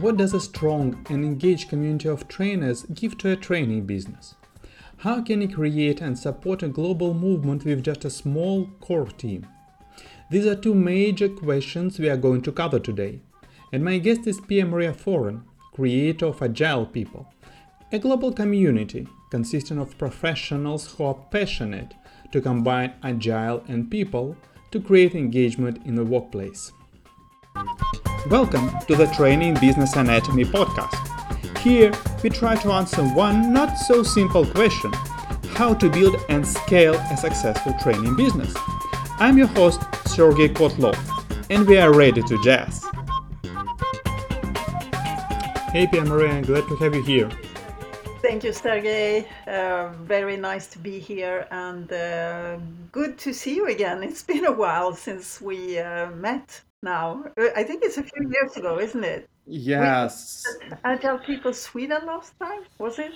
What does a strong and engaged community of trainers give to a training business? How can it create and support a global movement with just a small core team? These are two major questions we are going to cover today. And my guest is Pia Maria Thoren, creator of Agile People, a global community consisting of professionals who are passionate to combine agile and people to create engagement in the workplace. Welcome to the Training Business Anatomy podcast. Here, we try to answer one not so simple question how to build and scale a successful training business. I'm your host, Sergey Kotlov, and we are ready to jazz. Hey, Pia Maria, glad to have you here. Thank you, Sergey. Uh, very nice to be here and uh, good to see you again. It's been a while since we uh, met now. Uh, I think it's a few years ago, isn't it? Yes. Agile People Sweden last time, was it?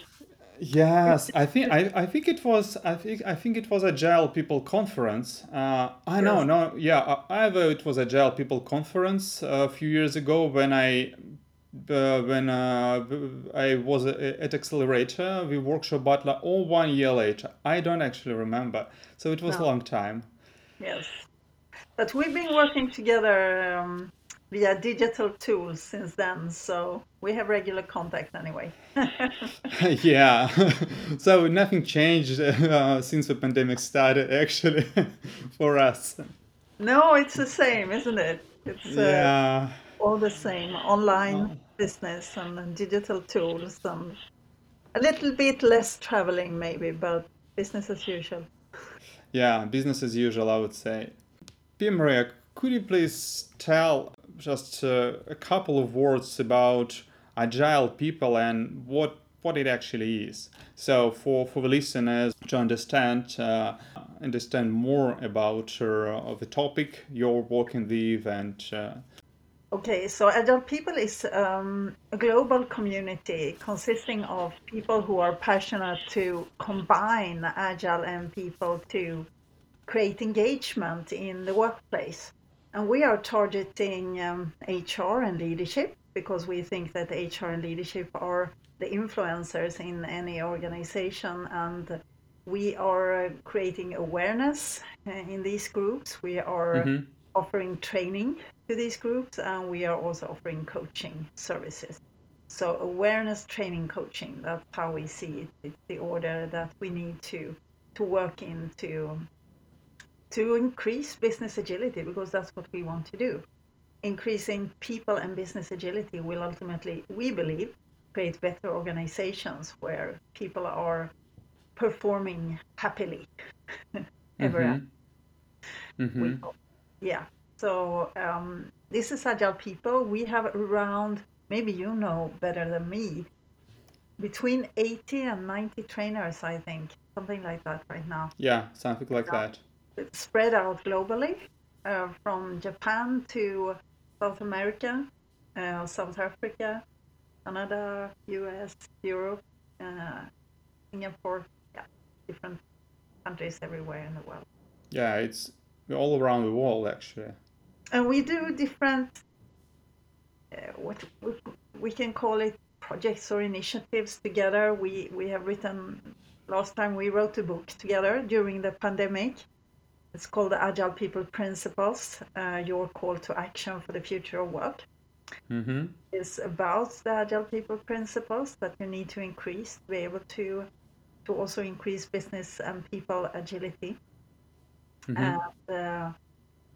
Yes, I think I, I think it was I think I think it was Agile People Conference. Uh, I know, Yes. no, yeah, either it was Agile People Conference uh, a few years ago when I uh, when uh, I was at Accelerator, we workshop Butler, or one year later. I don't actually remember, so it was a long time. Yes. But we've been working together um, via digital tools since then, so we have regular contact anyway. yeah, so nothing changed uh, since the pandemic started, actually, for us. no, it's the same, isn't it? It's uh, Yeah. all the same online business and, and digital tools and a little bit less traveling maybe but business as usual Yeah, business as usual, I would say. Pia Maria, could you please tell just uh, a couple of words about agile people and what what it actually is? So for, for the listeners to understand uh, understand more about uh, the topic you're working with and uh, okay so agile people is um, a global community consisting of people who are passionate to combine agile and people to create engagement in the workplace. And we are targeting um, hr and leadership because we think that hr and leadership are the influencers in any organization. And we are uh, creating awareness uh, in these groups. We are Mhm. offering training to these groups and we are also offering coaching services. So awareness training coaching that's how we see it. It's the order that we need to to work in to to increase business agility because that's what we want to do increasing people and business agility will ultimately we believe create better organizations where people are performing happily ever Mhm. Mhm. we hope. Yeah. So um, this is Agile People. We have around, maybe you know better than me, between 80 and 90 trainers, I think, something like that right now. yeah, something like that. It's spread out globally uh, from Japan to South America, uh, South Africa, Canada, US, Europe, uh, Singapore, yeah, different countries everywhere in the world. Yeah, it's all around the world actually. and we do different uh, what we, we can call it projects or initiatives together we we have written last time we wrote a book together during the pandemic it's called the agile people principles uh, your call to action for the future of work Mm-hmm. is about the agile people principles that you need to increase to be able to to also increase business and people agility Mm-hmm. and uh,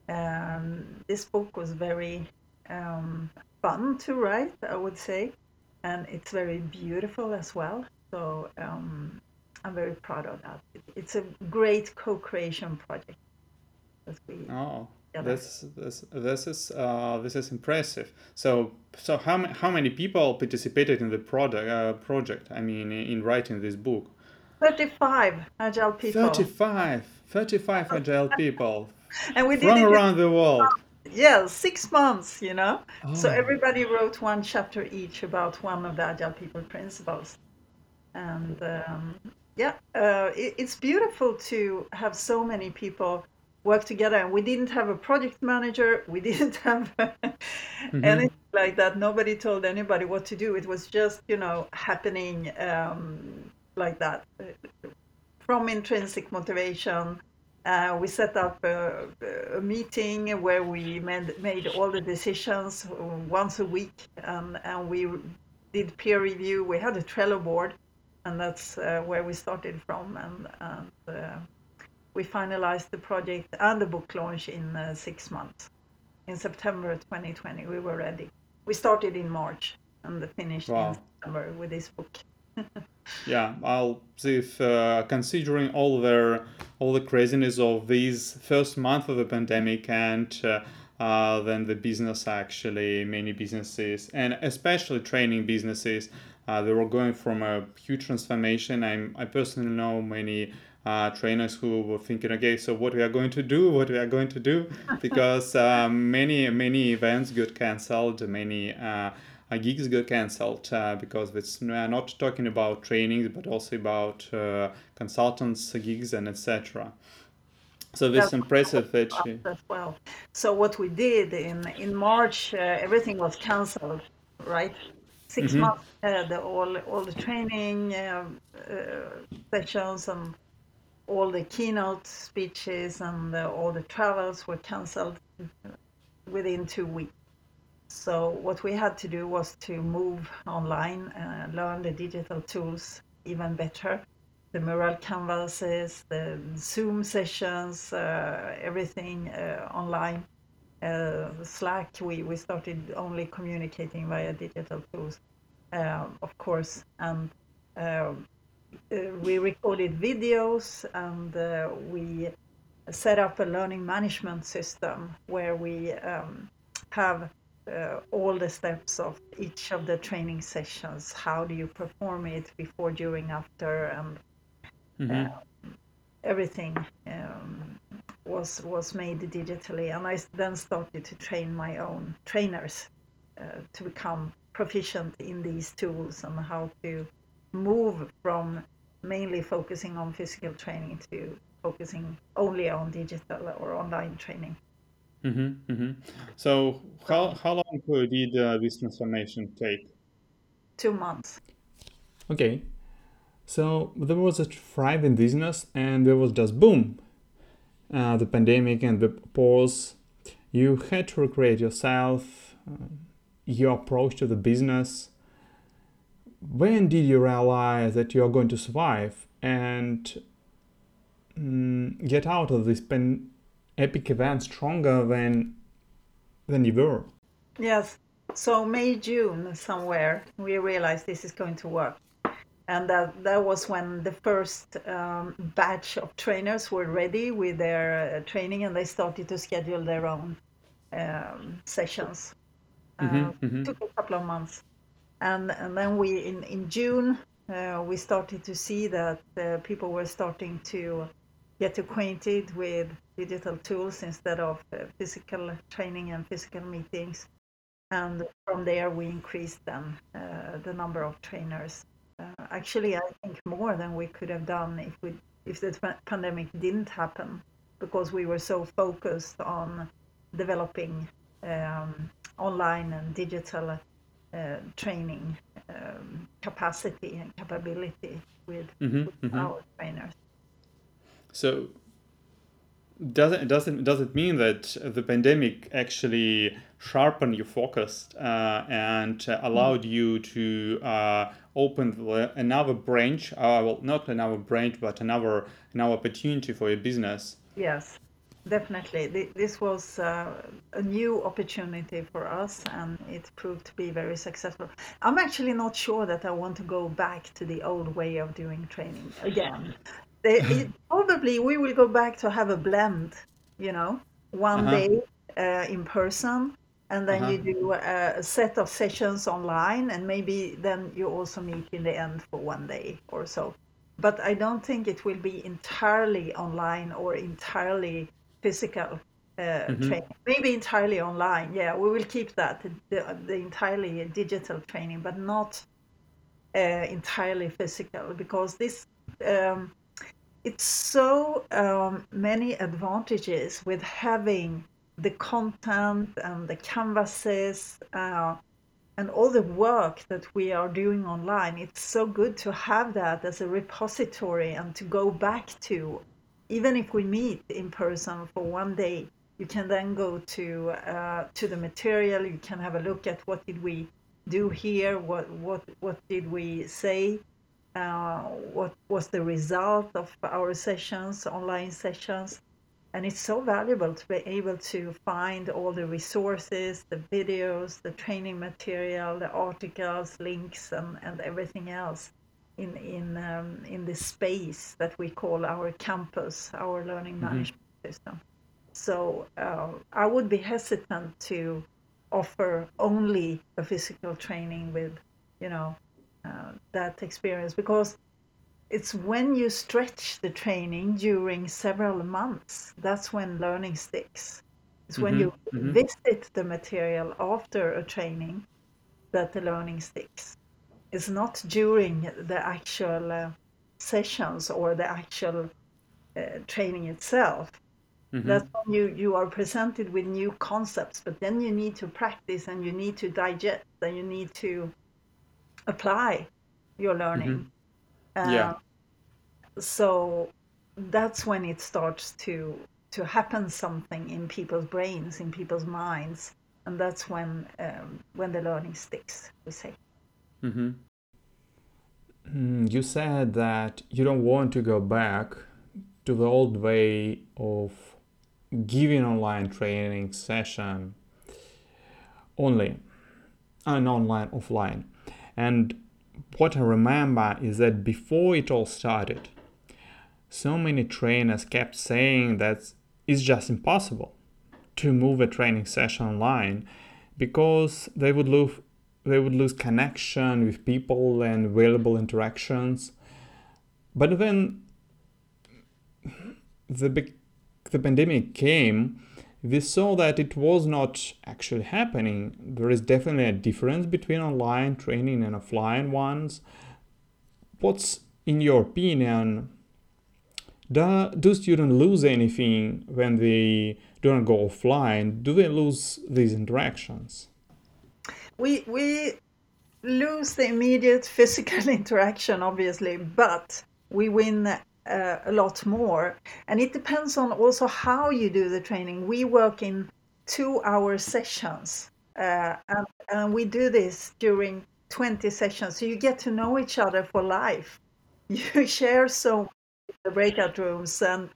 um, this book was very um, fun to write, I would say, and it's very beautiful as well. So um, I'm very proud of that. It's a great co-creation project. That we, Oh, this this this is uh, this is impressive. So so how how many people participated in the product uh, project? I mean, in, in writing this book. 35 agile people, 35, 35 agile people and we did from around the world. yeah, six months. You know. So Oh. everybody wrote one chapter each about one of the agile people principles, and um, yeah, uh, it, it's beautiful to have so many people work together. And we didn't have a project manager. We didn't have Mm-hmm. anything like that. Nobody told anybody what to do. It was just, you know, happening um, like that from intrinsic motivation. Uh, we set up a, a meeting where we made, made all the decisions once a week, and, and we did peer review. We had a Trello board, and that's uh, where we started from. And, and uh, we finalized the project and the book launch in uh, six months. In September 2020, we were ready. We started in March and finished Wow. in September with this book. Yeah, I'll see if uh, considering all the all the craziness of these first month of the pandemic and uh, uh, then the business actually many businesses and especially training businesses uh, they were going from a huge transformation. I'm I personally know many. Uh, trainers who were thinking, okay, so what we are going to do, what we are going to do, because um, many many events got cancelled, many uh, uh, gigs got cancelled uh, because it's we are not talking about trainings but also about uh, consultants gigs and etc so this That's impressive that you, as well. So what we did in in March, uh, everything was cancelled, right? 6 Mhm. months ahead, all all the training uh, sessions and all the keynote speeches and all the travels were cancelled within two weeks. So what we had to do was to move online, uh, learn the digital tools even better, the mural canvases, the Zoom sessions, uh, everything uh, online. Uh, Slack, we, we started only communicating via digital tools, of course, and um, uh, we recorded videos and uh, we set up a learning management system where we um, have uh, all the steps of each of the training sessions. How do you perform it before, during, after, and Mhm. everything um, was was made digitally. And I then started to train my own trainers uh, to become proficient in these tools and how to move from mainly focusing on physical training to focusing only on digital or online training. Mhm, mhm. so how, how long did uh, this transformation take Two months. okay so there was a thriving business and there was just boom uh, the pandemic and the pause you had to recreate yourself uh, your approach to the business when did you realize that you are going to survive and mm, get out of this pan- epic event stronger than than you were Yes. So May, June, somewhere, we realized this is going to work. And that, that was when the first um, batch of trainers were ready with their uh, training and they started to schedule their own um, sessions. Uh, Mhm, mhm. took a couple of months. And, and then we, in, in June, uh, we started to see that uh, people were starting to get acquainted with digital tools instead of uh, physical training and physical meetings and from there we increased then uh, the number of trainers. Uh, actually, I think more than we could have done if we if the pa- pandemic didn't happen, because we were so focused on developing um, online and digital uh, training um, capacity and capability with, Mhm, with mhm. our trainers. So does it does it does it mean that the pandemic actually sharpened your focus uh, and uh, allowed you to uh, open the- another branch? Uh, well, not another branch, but another another opportunity for your business. Yes, definitely. This was uh, a new opportunity for us, and it proved to be very successful. I'm actually not sure that I want to go back to the old way of doing training again. They, it, probably we will go back to have a blend, you know, one Uh-huh. day uh, in person, and then Uh-huh. you do a, a set of sessions online, and maybe then you also meet in the end for one day or so but I don't think it will be entirely online or entirely physical uh, training. Maybe entirely online. Yeah, we will keep that the, the entirely digital training, but not uh, entirely physical because this um, it's so um, many advantages with having the content and the canvases uh, and all the work that we are doing online. It's so good to have that as a repository and to go back to. Even if we meet in person for one day, you can then go to uh, to the material. You can have a look at what did we do here, what what what did we say, uh, what was the result of our sessions, online sessions. And it's so valuable to be able to find all the resources, the videos, the training material, the articles, links, and, and everything else in in um, in the space that we call our campus, our learning mm-hmm. management system. So uh, I would be hesitant to offer only a physical training with, you know, uh, that experience because it's when you stretch the training during several months that's when learning sticks it's mm-hmm, when you mm-hmm. visit the material after a training that the learning sticks it's not during the actual uh, sessions or the actual uh, training itself mm-hmm. that's when you, you are presented with new concepts but then you need to practice and you need to digest and you need to apply your learning. Mm-hmm. Uh, yeah. So that's when it starts to to happen something in people's brains, in people's minds, and that's when um, when the learning sticks. We say. Mm-hmm. Mm, you said that you don't want to go back to the old way of giving online training session only, an online offline. And what I remember is that before it all started, so many trainers kept saying that it's just impossible to move a training session online because they would lose they would lose connection with people and valuable interactions. But then the the pandemic came, we saw that it was not actually happening. There is definitely a difference between online training and offline ones. What's, in your opinion, do, do students lose anything when they don't go offline? Do they lose these interactions? We, we lose the immediate physical interaction, obviously, but we win uh, a lot more. And it depends on also how you do the training. We work in two hour sessions, uh, and, and we do this during 20 sessions. So you get to know each other for life. You share so the breakout rooms and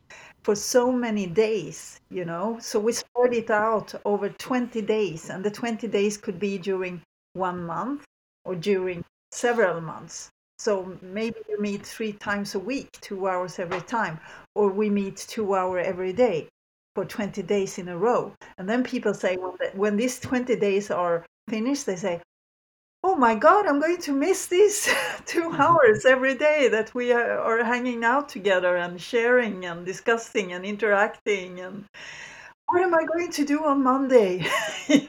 for so many days, you know. So we spread it out over 20 days, and the 20 days could be during one month or during several months. So maybe you meet three times a week, two hours every time, or we meet two hour every day for 20 days in a row. And then people say, well, when these 20 days are finished, they say, oh my God, I'm going to miss these two mm-hmm. hours every day that we are hanging out together and sharing and discussing and interacting. And what am I going to do on Monday?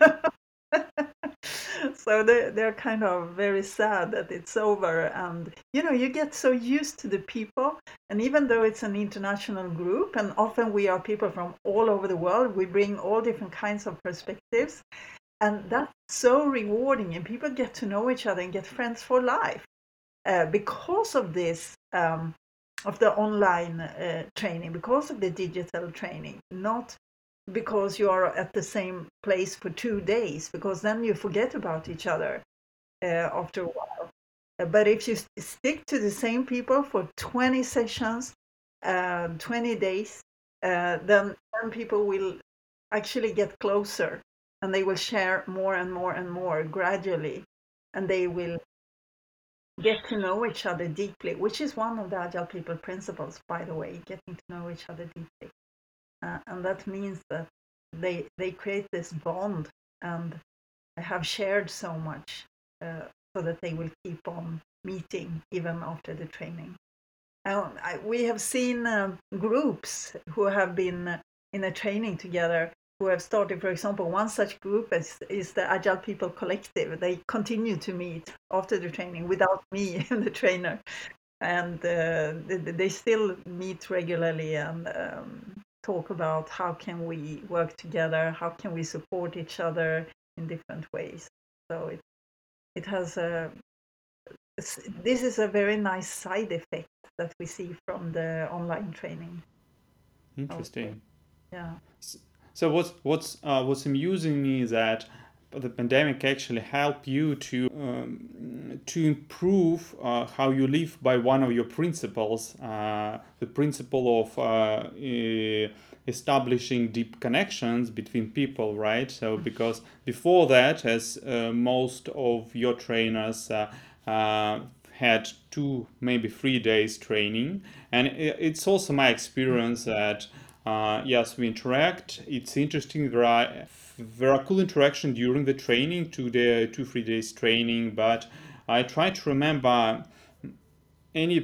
so they, they're kind of very sad that it's over and you know you get so used to the people and even though it's an international group and often we are people from all over the world we bring all different kinds of perspectives and that's so rewarding and people get to know each other and get friends for life uh, because of this um, of the online uh, training because of the digital training not because you are at the same place for two days, because then you forget about each other uh, after a while. Uh, but if you stick to the same people for 20 sessions, uh, 20 days, uh, then, then people will actually get closer and they will share more and more and more gradually. And they will get to know each other deeply, which is one of the Agile People principles, by the way, getting to know each other deeply. Uh, and that means that they they create this bond and have shared so much uh, so that they will keep on meeting even after the training. I, we have seen um, groups who have been in a training together who have started, for example, one such group is, is the Agile People Collective. They continue to meet after the training without me, and the trainer. and uh, they, they still meet regularly and um, talk about how can we work together, how can we support each other in different ways. So it it has a this is a very nice side effect that we see from the online training. Interesting. Yeah. So what's what's uh, what's amusing me is that the pandemic actually helped you to um, to improve uh, how you live by one of your principles, uh, the principle of uh, establishing deep connections between people, right? So because before that, as uh, most of your trainers uh, uh, had two maybe three days training, and it's also my experience that. Uh, yes, we interact. It's interesting. There are there are cool interaction during the training, two day, two three days training. But I try to remember any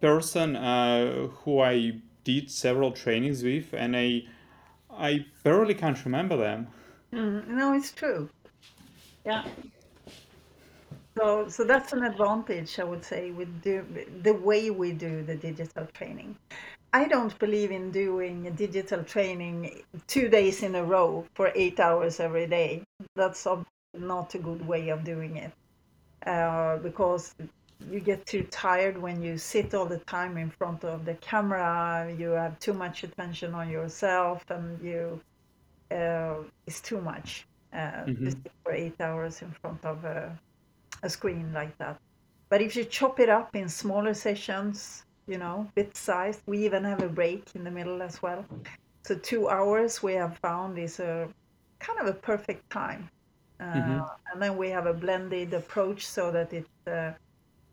person uh, who I did several trainings with, and I I barely can't remember them. Mm, no, it's true. Yeah. So, so that's an advantage, I would say, with do, the way we do the digital training. I don't believe in doing digital training two days in a row for eight hours every day. That's not a good way of doing it uh, because you get too tired when you sit all the time in front of the camera. You have too much attention on yourself, and you uh, it's too much uh, mm-hmm. to sit for eight hours in front of a, a screen like that. But if you chop it up in smaller sessions, you know, bit size. We even have a break in the middle as well. So two hours we have found is a kind of a perfect time. Uh, mm-hmm. And then we have a blended approach so that it uh,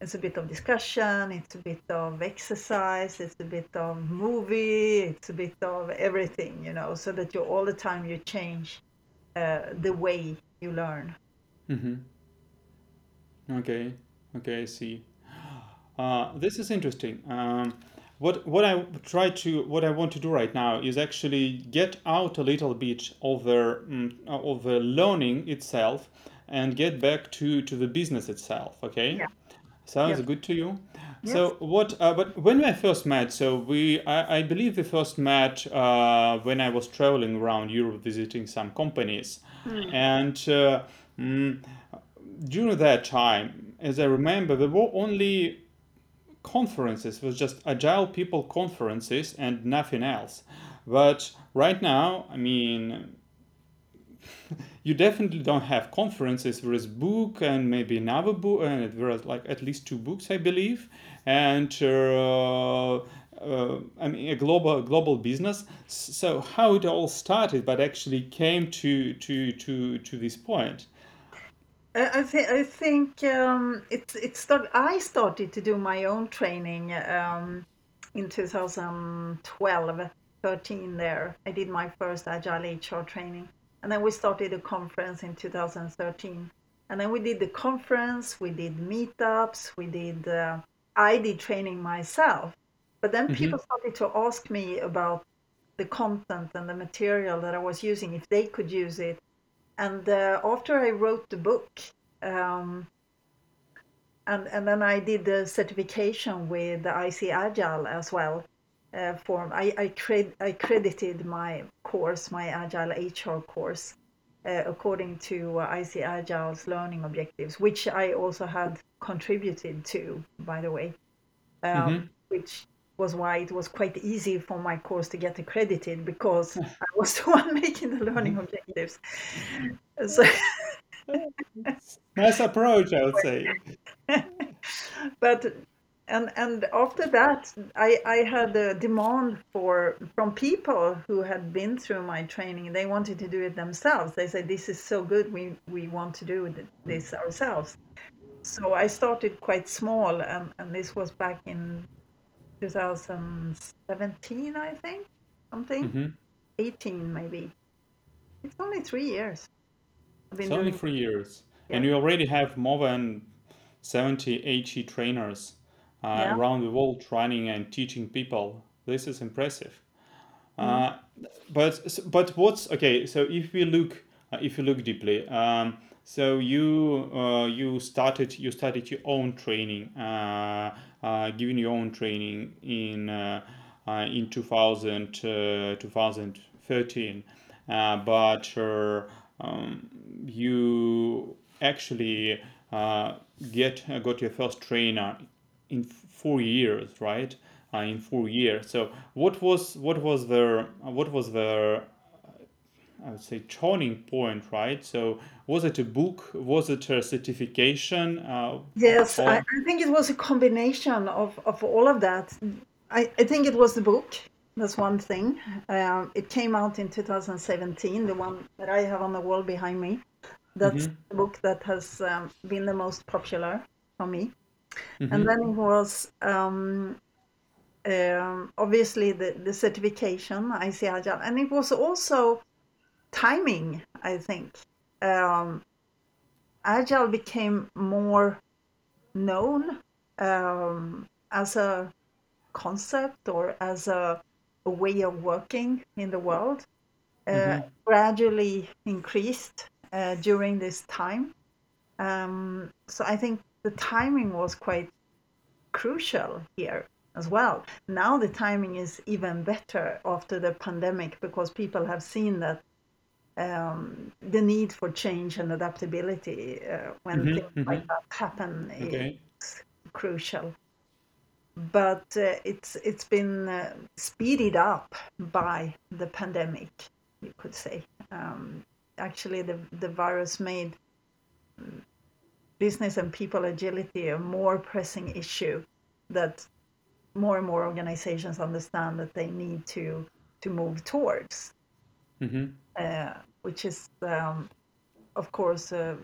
it's a bit of discussion, it's a bit of exercise, it's a bit of movie, it's a bit of everything, you know, so that you all the time you change uh, the way you learn. Mm-hmm. Okay, okay, I see. Uh, this is interesting. Um, what what I try to what I want to do right now is actually get out a little bit of the um, of the learning itself and get back to to the business itself. Okay. Yeah. Sounds good to you. Yes. So what? Uh, but when I first met, so we, I, I believe we first met uh, when I was traveling around Europe visiting some companies, mm. and uh, mm, during that time, as I remember, there were only conferences was just agile people conferences and nothing else but right now i mean you definitely don't have conferences there is book and maybe another book and there are like at least two books i believe and uh, uh, I mean a global global business. So how it all started, but actually came to to to to this point. I think I think um, it it start. I started to do my own training um, in 2012, 13. There, I did my first agile HR training, and then we started a conference in 2013. And then we did the conference, we did meetups, we did. Uh, I did training myself, but then mm-hmm. people started to ask me about the content and the material that I was using, if they could use it and uh, after I wrote the book, um, and and then I did the certification with the ICAgile as well. Uh, for I I, cred, I credited my course, my Agile HR course, uh, according to uh, ICAgile's learning objectives, which I also had contributed to, by the way, um, mm-hmm. which was why it was quite easy for my course to get accredited because I was the one making the learning objectives. So nice approach, I would say. but and and after that, I I had a demand for from people who had been through my training. They wanted to do it themselves. They said, "This is so good. We we want to do this ourselves." So I started quite small, and, and this was back in 2017, I think, something. Mm-hmm. 18 maybe. It's only three years. It's only three years. Yeah. And you already have more than 70 HE trainers uh, yeah. around the world training and teaching people. This is impressive. Mm-hmm. Uh, but but what's okay? So if we look uh, if you look deeply, um, so you uh, you started you started your own training, uh, giving your own training in uh, uh, in 2000 uh, 2013, uh, but uh, um, you actually uh, get uh, got your first trainer in four years, right? Uh, in four years. So what was what was the what was the I would say turning point, right? So was it a book? Was it a certification? Uh, Yes, I, or I think it was a combination of, of all of that. I, I think it was the book. That's one thing. Um, it came out in 2017, the one that I have on the wall behind me. That's mm-hmm, the book that has um, been the most popular for me. And mm-hmm, then it was um, um, obviously the, the certification, ICAgile, and it was also timing, I think. Um, Agile became more known um, as a concept or as a, a way of working in the world, uh, mm-hmm, gradually increased uh, during this time. Um, so I think the timing was quite crucial here as well. Now the timing is even better after the pandemic because people have seen that um, the need for change and adaptability uh, when things mm-hmm, like mm-hmm. that happen Okay. is crucial. But uh, it's it's been uh, speeded up by the pandemic, you could say. Um, actually, the the virus made business and people agility a more pressing issue that more and more organizations understand that they need to to move towards, Mm-hmm, uh, which is um, of course a,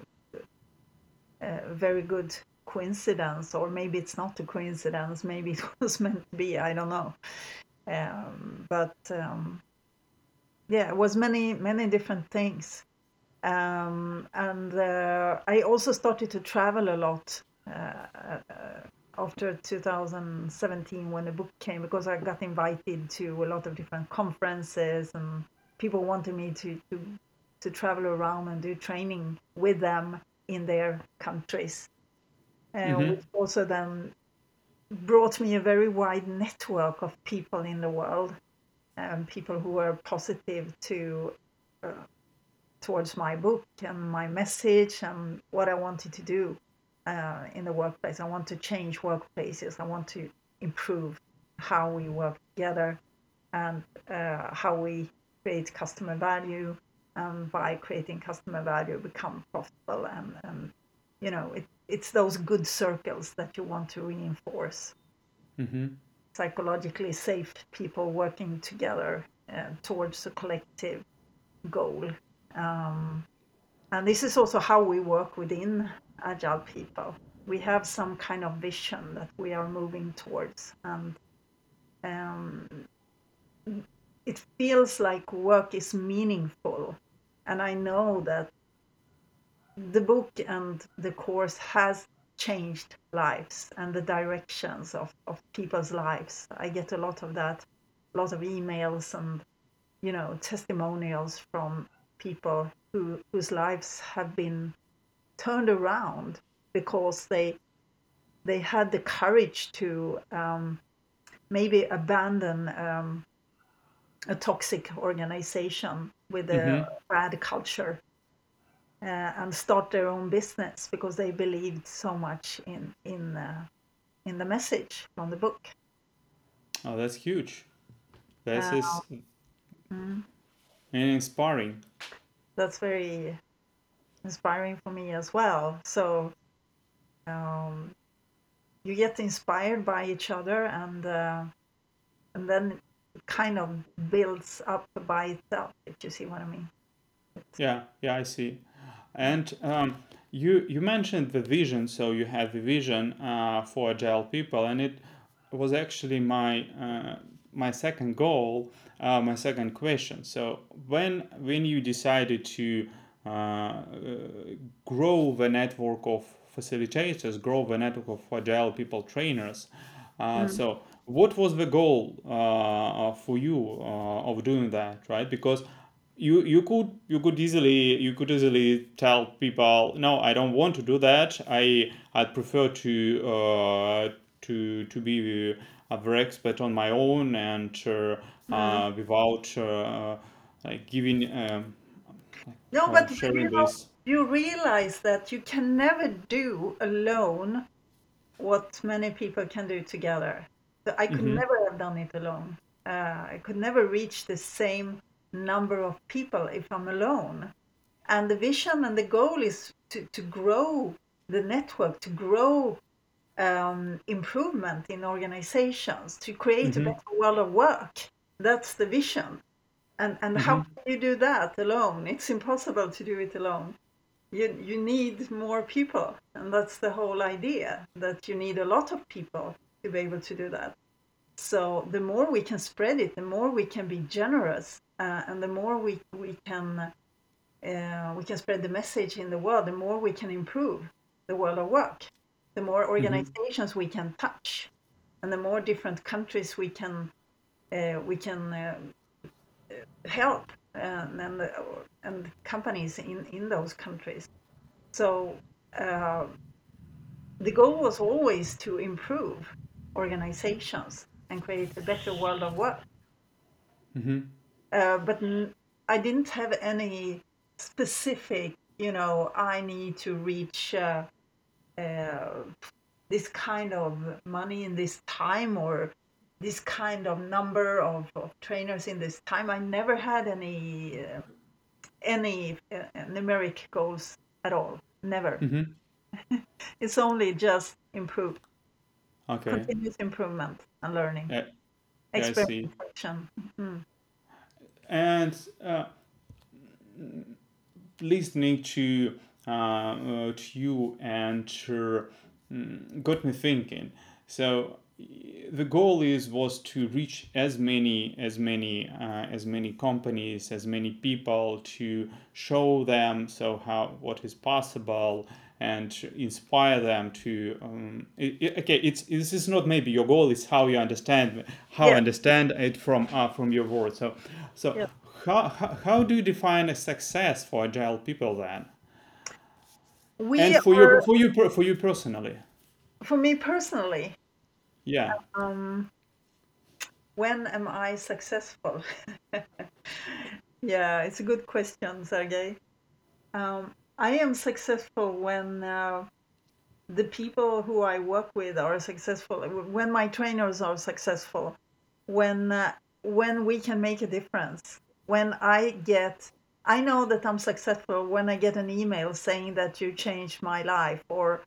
a very good coincidence, or maybe it's not a coincidence. Maybe it was meant to be. I don't know. Um, but um, yeah, it was many many different things. Um, and uh, I also started to travel a lot uh, uh, after 2017 when the book came because I got invited to a lot of different conferences and people wanted me to, to, to travel around and do training with them in their countries, uh, mm-hmm, which also then brought me a very wide network of people in the world, um, people who were positive to uh, towards my book and my message and what I wanted to do uh, in the workplace. I want to change workplaces. I want to improve how we work together and uh, how we create customer value. And by creating customer value, become profitable. And, and you know, it, it's those good circles that you want to reinforce. mm-hmm. Psychologically safe people working together uh, towards a collective goal. Um, and this is also how we work within Agile people. We have some kind of vision that we are moving towards, and um, it feels like work is meaningful. And I know that the book and the course has changed lives and the directions of, of people's lives. I get a lot of that, a lot of emails and you know testimonials from people who whose lives have been turned around because they they had the courage to um, maybe abandon um, a toxic organization with Mm-hmm. a bad culture uh, and start their own business because they believed so much in in uh, in the message from the book. Oh, that's huge. This Uh, is inspiring. that's very inspiring for me as well. So um, you get inspired by each other, and uh, and then kind of builds up by itself. If you see what I mean. Yeah, yeah, I see. And um, you you mentioned the vision, so you had the vision uh, for agile people, and it was actually my uh, my second goal, uh, my second question. So when when you decided to uh, uh, grow the network of facilitators, grow the network of agile people trainers, uh, Mm. so what was the goal uh, for you uh, of doing that, right? Because you you could you could easily you could easily tell people no I don't want to do that I I prefer to uh, to to be a very expert on my own and uh, uh, without uh, like giving um, No, but you know, you realize that you can never do alone what many people can do together. I could hmm never have done it alone. Uh, I could never reach the same number of people if I'm alone. And the vision and the goal is to, to grow the network, to grow um, improvement in organizations, to create a hmm better world of work. That's the vision. And, and how hmm can you do that alone? It's impossible to do it alone. You, you need more people. And that's the whole idea that you need a lot of people to be able to do that. So the more we can spread it, the more we can be generous, uh, and the more we, we can uh, we can spread the message in the world, the more we can improve the world of work, the more hmm organizations we can touch, and the more different countries we can uh, we can uh, help and and, uh, and companies in in those countries. So uh, the goal was always to improve organizations and create a better world of work. hmm Uh, but n- I didn't have any specific, you know, I need to reach uh, uh, this kind of money in this time or this kind of number of, of trainers in this time. I never had any uh, any uh, numeric goals at all. Never. hmm It's only just improve, Okay. continuous improvement and learning, Yeah, yeah, I see. experimentation. Mm. And uh, listening to uh, uh, to you and uh, mm, got me thinking. So the goal is was to reach as many as many uh, as many companies as many people to show them so how what is possible and inspire them to um, i i- okay it's this is not maybe your goal is how you understand how Yeah, understand it from uh, from your words so so yeah. how, how, how do you define a success for agile people then We and for you for you for you personally for me personally, yeah um, when am I successful? yeah, it's a good question, Sergey. Um, I am successful when uh, the people who I work with are successful, when my trainers are successful, when uh, when we can make a difference, when I get I know that I'm successful when I get an email saying that you changed my life or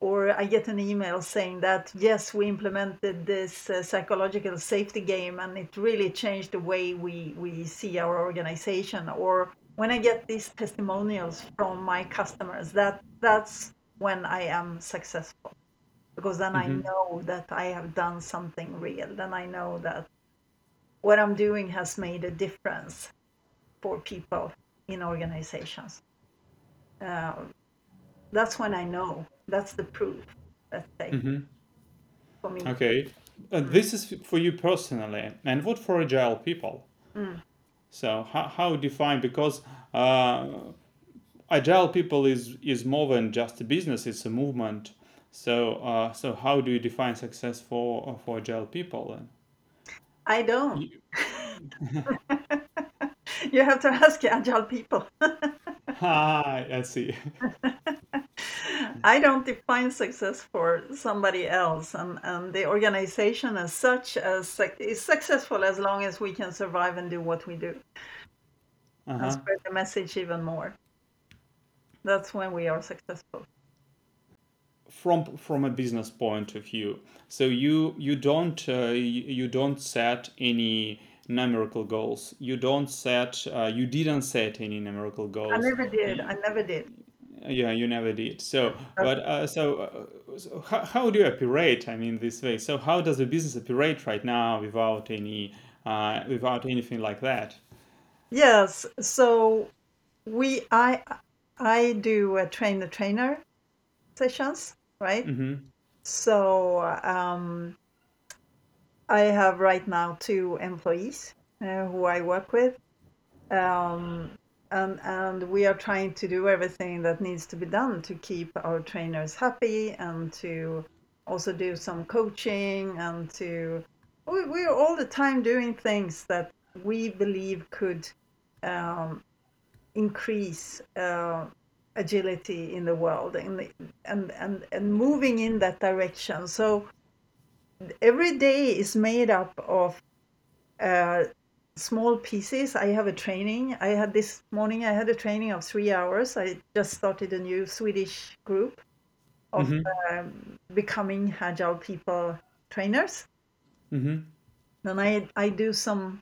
or I get an email saying that yes, we implemented this uh, psychological safety game and it really changed the way we we see our organization. Or when I get these testimonials from my customers, that that's when I am successful because then I mm-hmm. know that I have done something real. Then I know that what I'm doing has made a difference for people in organizations. Uh, that's when I know. That's the proof. Let's say Mm-hmm. for me. okay uh, this is for you personally and what for agile people Mm. So how, how define because uh, agile people is is more than just a business it's a movement so uh, so how do you define success for for agile people then I don't. you, you have to ask agile people. i see I don't define success for somebody else, and, and the organization as such as is successful as long as we can survive and do what we do and uh-huh spread the message even more. That's when we are successful. from from a business point of view so you you don't uh, you don't set any numerical goals you don't set uh, you didn't set any numerical goals. I never did. I never did. yeah you never did so but uh, so, uh, so how, how do you operate i mean this way so how does the business operate right now without any uh, without anything like that Yes. So we, I, I do a train the trainer sessions, right? mm-hmm. So um, I have right now two employees uh, who I work with, Um, and and we are trying to do everything that needs to be done to keep our trainers happy and to also do some coaching and to we, we're all the time doing things that we believe could um, increase uh, agility in the world the, and, and and moving in that direction. So every day is made up of uh, small pieces. I have a training. I had this morning. I had a training of three hours. I just started a new Swedish group of Mm-hmm. um, becoming agile people trainers. Mm-hmm. Then I I do some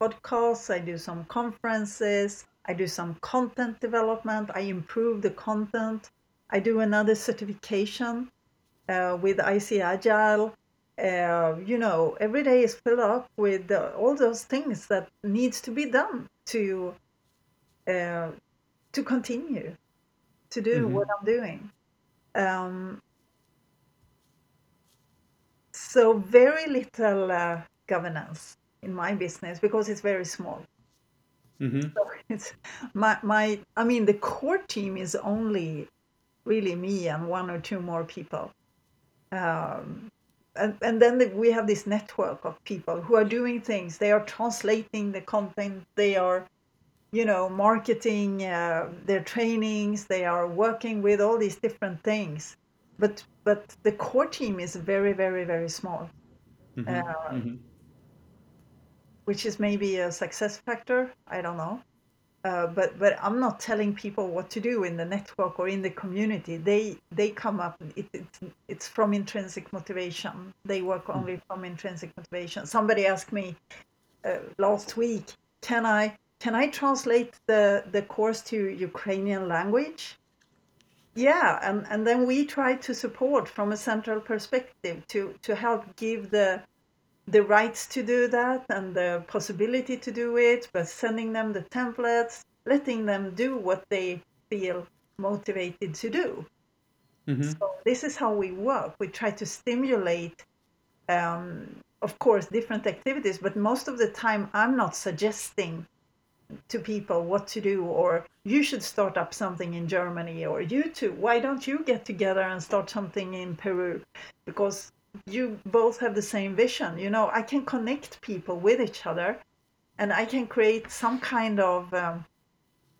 podcasts. I do some conferences. I do some content development. I improve the content. I do another certification uh, with ICAgile. Uh, you know, every day is filled up with uh, all those things that needs to be done to uh, to continue to do Mm-hmm. what I'm doing. Um, so very little uh, governance in my business because it's very small. Mm-hmm. So it's my my. I mean, the core team is only really me and one or two more people. Um, and, and then the, we have this network of people who are doing things. They are translating the content. They are, you know, marketing uh, their trainings. They are working with all these different things. But but the core team is very very very small, Mm-hmm. uh, Mm-hmm. which is maybe a success factor. I don't know. Uh, but but I'm not telling people what to do in the network or in the community. They they come up. It, it's it's from intrinsic motivation. They work only from intrinsic motivation. Somebody asked me uh, last week, can I can I translate the the course to Ukrainian language? Yeah, and and then we try to support from a central perspective to to help give the the rights to do that and the possibility to do it, but sending them the templates, letting them do what they feel motivated to do. Mm-hmm. So this is how we work. We try to stimulate, um, of course, different activities, but most of the time I'm not suggesting to people what to do or you should start up something in Germany or you too. Why don't you get together and start something in Peru? Because you both have the same vision. You know, I can connect people with each other and I can create some kind of um,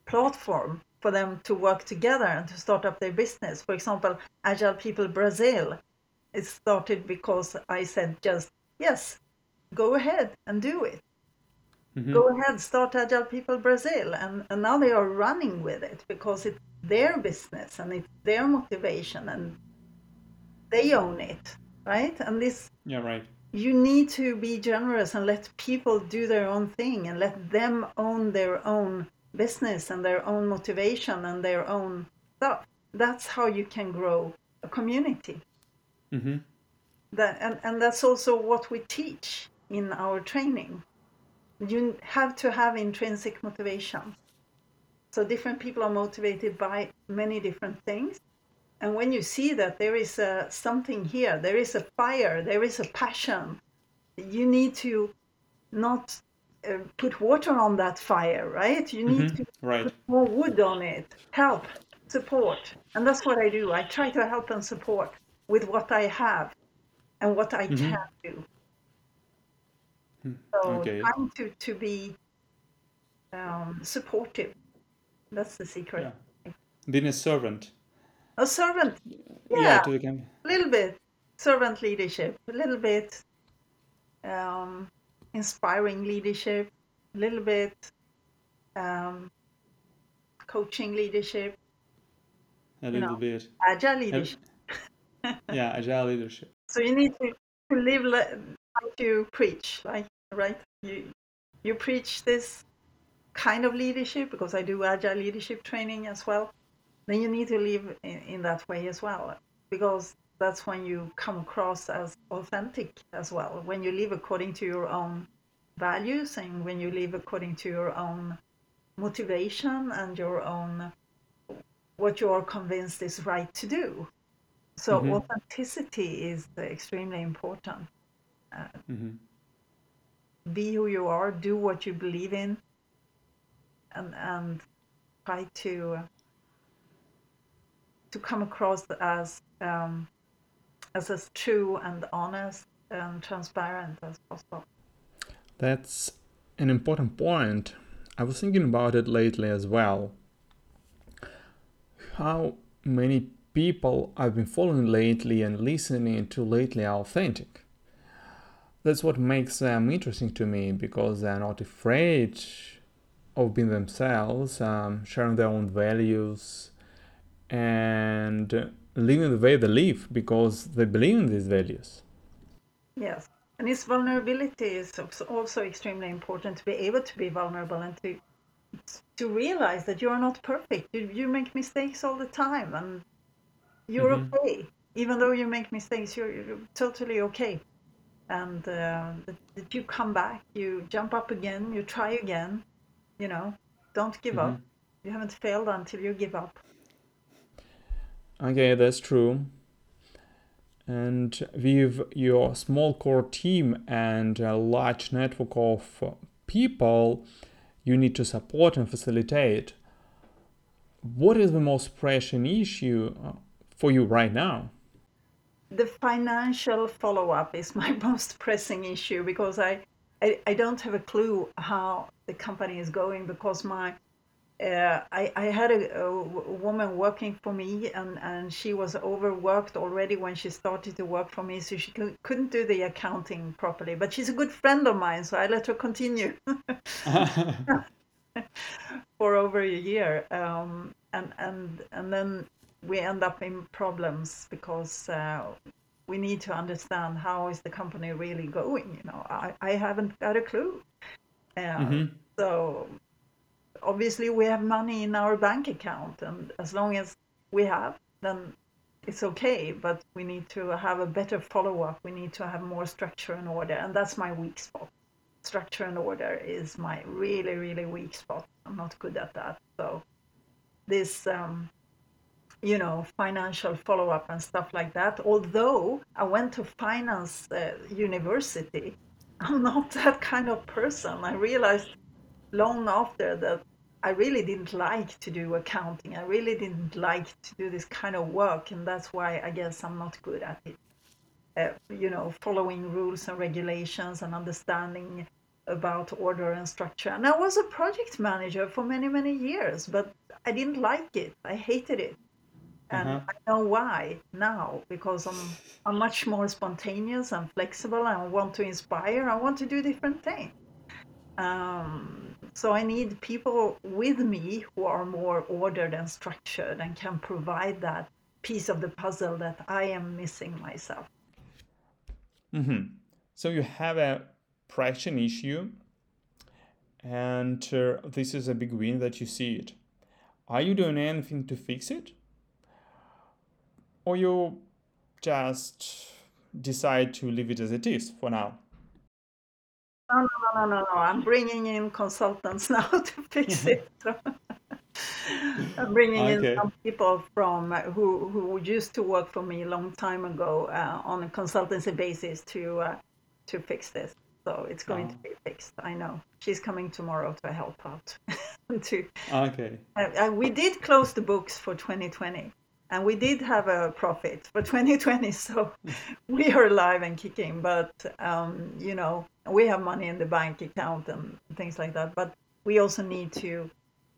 platform for them to work together and to start up their business. For example, Agile People Brazil, it started because I said just, yes, go ahead and do it. Mm-hmm. Go ahead, start Agile People Brazil. And, and now they are running with it because it's their business and it's their motivation and they own it, right? And this Yeah, right. you need to be generous and let people do their own thing and let them own their own business and their own motivation and their own stuff. That's how you can grow a community. Mm-hmm. That, and, and that's also what we teach in our training. You have to have intrinsic motivation. So different people are motivated by many different things. And when you see that there is a, something here, there is a fire, there is a passion, you need to not uh, put water on that fire, right? You need to Right. put more wood on it, help, support. And that's what I do. I try to help and support with what I have and what I can do. So Okay. trying to, to be um, supportive. That's the secret. Yeah. Being a servant. A servant, Yeah, yeah, to the com- a little bit servant leadership, a little bit um, inspiring leadership, a little bit um, coaching leadership, a you little know, bit. agile leadership. Yeah, agile leadership. So you need to, to live li- like you preach, like right? You you preach this kind of leadership because I do agile leadership training as well. Then you need to live in, in that way as well because that's when you come across as authentic as well. When you live according to your own values and when you live according to your own motivation and your own what you are convinced is right to do. So Mhm. authenticity is extremely important. hmm Be who you are, do what you believe in, and and try to to come across as um, as as true and honest and transparent as possible. That's an important point. I was thinking about it lately as well. How many people I've been following lately and listening to lately are authentic. That's what makes them interesting to me because they're not afraid of being themselves, um, sharing their own values, and living the way they live because they believe in these values. Yes, and this vulnerability is also extremely important to be able to be vulnerable and to to realize that you are not perfect. You, you make mistakes all the time, and you're mm-hmm. okay. Even though you make mistakes, you're, you're totally okay. And uh, that, that, you come back, you jump up again, you try again. You know, don't give mm-hmm. up. You haven't failed until you give up. Okay, that's true. And with your small core team and a large network of people you need to support and facilitate, what is the most pressing issue uh, for you right now? The financial follow up is my most pressing issue because I, I, I don't have a clue how the company is going because my uh, I, I had a, a, woman working for me and, and she was overworked already when she started to work for me so she could, couldn't do the accounting properly. But she's a good friend of mine so i let her continue for over a year. Um, and, and, and then we end up in problems because uh, we need to understand how is the company really going you know? I, I haven't got a clue. Uh, mm-hmm. so obviously we have money in our bank account and as long as we have then it's okay but we need to have a better follow-up. We need to have more structure and order and that's my weak spot. Structure and order is my really really weak spot. I'm not good at that. So this um, you know financial follow-up and stuff like that although i went to finance uh, university i'm not that kind of person. I realized long after that I really didn't like to do accounting. I really didn't like to do this kind of work, and that's why I guess I'm not good at it. Uh, you know, following rules and regulations and understanding about order and structure. And I was a project manager for many, many years, but I didn't like it. I hated it. And uh-huh. I know why now because I'm I'm much more spontaneous and flexible. I want to inspire. I want to do different things. Um, so I need people with me who are more ordered and structured and can provide that piece of the puzzle that I am missing myself. Mm-hmm. So you have a fraction issue, and uh, this is a big win that you see it. Are you doing anything to fix it? Or you just decide to leave it as it is for now? No, no, no, no, no. I'm bringing in consultants now to fix it. I'm bringing okay. in some people from uh, who who used to work for me a long time ago uh, on a consultancy basis to uh, to fix this. So it's going oh. to be fixed. I know she's coming tomorrow to help out. to okay. Uh, we did close the books for 2020 and we did have a profit for 2020 so we are alive and kicking but um, you know we have money in the bank account and things like that but we also need to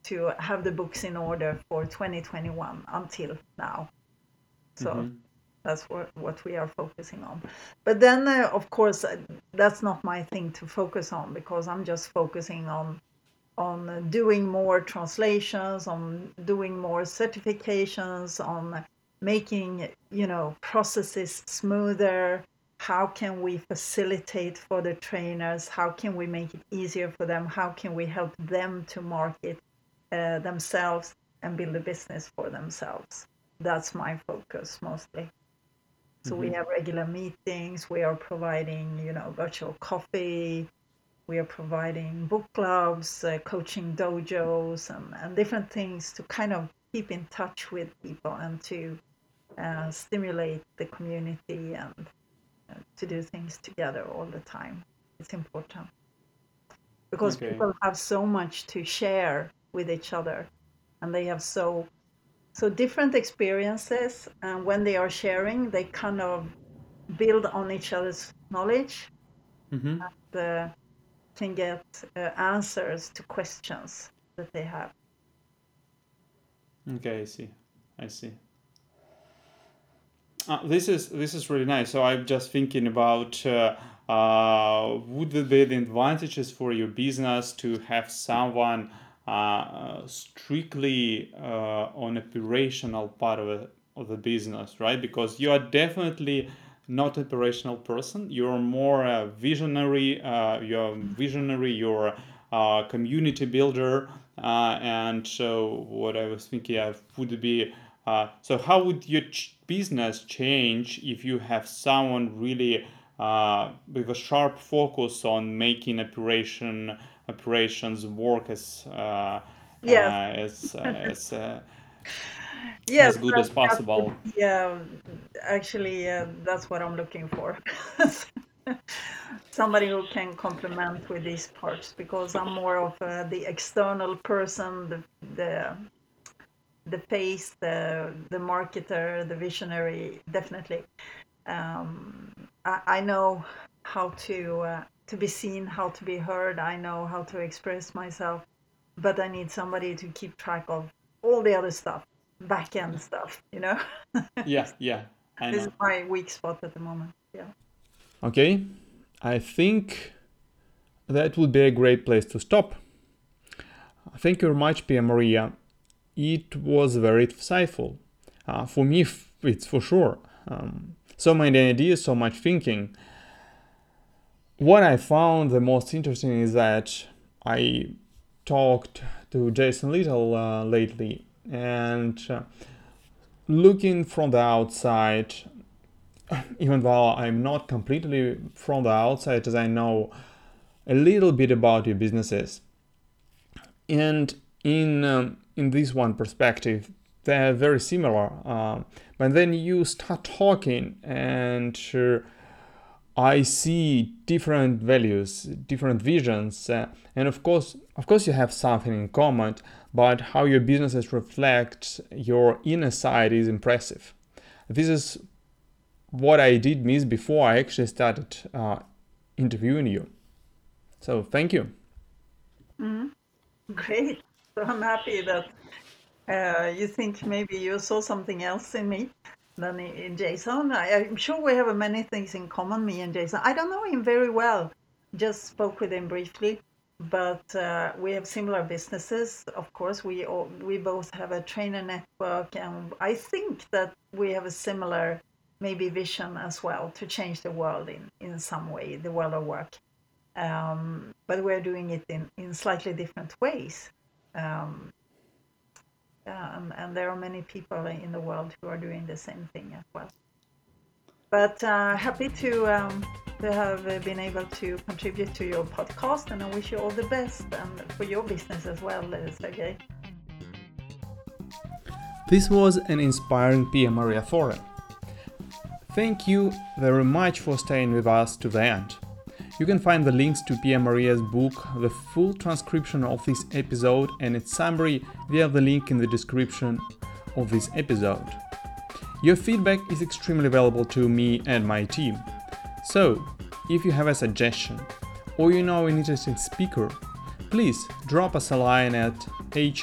to have the books in order for 2021 until now so mm-hmm. that's what, what we are focusing on but then uh, of course uh, that's not my thing to focus on because i'm just focusing on on doing more translations, on doing more certifications, on making you know processes smoother. How can we facilitate for the trainers? How can we make it easier for them? How can we help them to market uh, themselves and build a business for themselves? That's my focus mostly. So mm-hmm. we have regular meetings. We are providing, you know, virtual coffee, we are providing book clubs, uh, coaching dojos, and, and different things to kind of keep in touch with people and to uh, stimulate the community and to do things together all the time. It's important because okay. people have so much to share with each other, and they have so so different experiences. And when they are sharing, they kind of build on each other's knowledge Mm-hmm. and uh, can get uh, answers to questions that they have. Okay, I see. I see. Uh, this is this is really nice. So I'm just thinking about uh, uh, would there be the advantages for your business to have someone uh, strictly uh, on operational part of, it, of the business, right? Because you are definitely not operational person. You're more a visionary. Uh, you're visionary. You're a community builder. Uh, and so what I was thinking of would be uh, so how would your ch- business change if you have someone really uh, with a sharp focus on making operation operations work as uh, Yes. uh, as uh, as uh, Yes, as good as possible. Yeah, actually, uh, that's what I'm looking for. Somebody who can complement with these parts because I'm more of uh, the external person, the the the face, the the marketer, the visionary. Definitely, um, I, I know how to uh, to be seen, how to be heard. I know how to express myself, but I need somebody to keep track of all the other stuff, back end stuff. You know, Yeah, yeah, I this know. is my weak spot at the moment. Yeah. Okay, I think that would be a great place to stop. Thank you very much, Pia Maria. It was very insightful. Uh, for me, it's for sure. Um, so many ideas, so much thinking. What I found the most interesting is that I talked to Jason Little uh, lately, and uh, looking from the outside, even though I'm not completely from the outside, as I know a little bit about your businesses, and in um, in this one perspective, they're very similar. Um, but then you start talking, and uh, I see different values, different visions, uh, and of course, of course, you have something in common. But how your businesses reflect your inner side is impressive. This is what I did miss before I actually started uh, interviewing you. So thank you. Great. So I'm happy that uh, you think maybe you saw something else in me than in Jason. I, I'm sure we have many things in common, me and Jason. I don't know him very well, just spoke with him briefly, but uh, we have similar businesses. Of course, we all, we both have a trainer network, and I think that we have a similar maybe vision as well to change the world in in some way, the world of work um, but we're doing it in, in slightly different ways. Um, yeah, and, and there are many people in the world who are doing the same thing as well. But uh, happy to um, to have been able to contribute to your podcast, and I wish you all the best and for your business as well, Sergey. This was an inspiring Pia Maria Thorén. Thank you very much for staying with us to the end. You can find the links to Pia Maria's book, the full transcription of this episode, and its summary via the link in the description of this episode. Your feedback is extremely valuable to me and my team. So, if you have a suggestion or you know an interesting speaker, please drop us a line at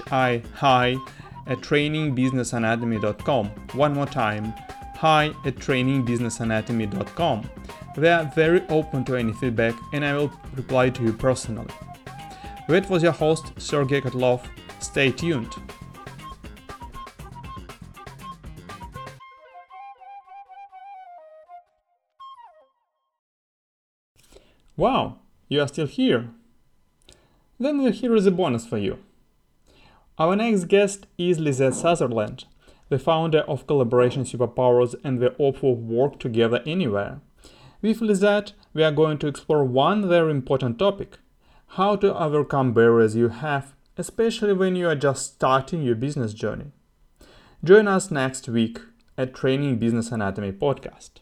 hi hi at trainingbusinessanatomy.com. One more time, hi at trainingbusinessanatomy.com. They are very open to any feedback and I will reply to you personally. That was your host, Sergey Kotlov. Stay tuned. Wow, you are still here. Then here is a bonus for you. Our next guest is Lisette Sutherland, the founder of Collaboration Superpowers and the author of Work Together Anywhere. With Lisette, we are going to explore one very important topic how to overcome barriers you have, especially when you are just starting your business journey. Join us next week at Training Business Anatomy podcast.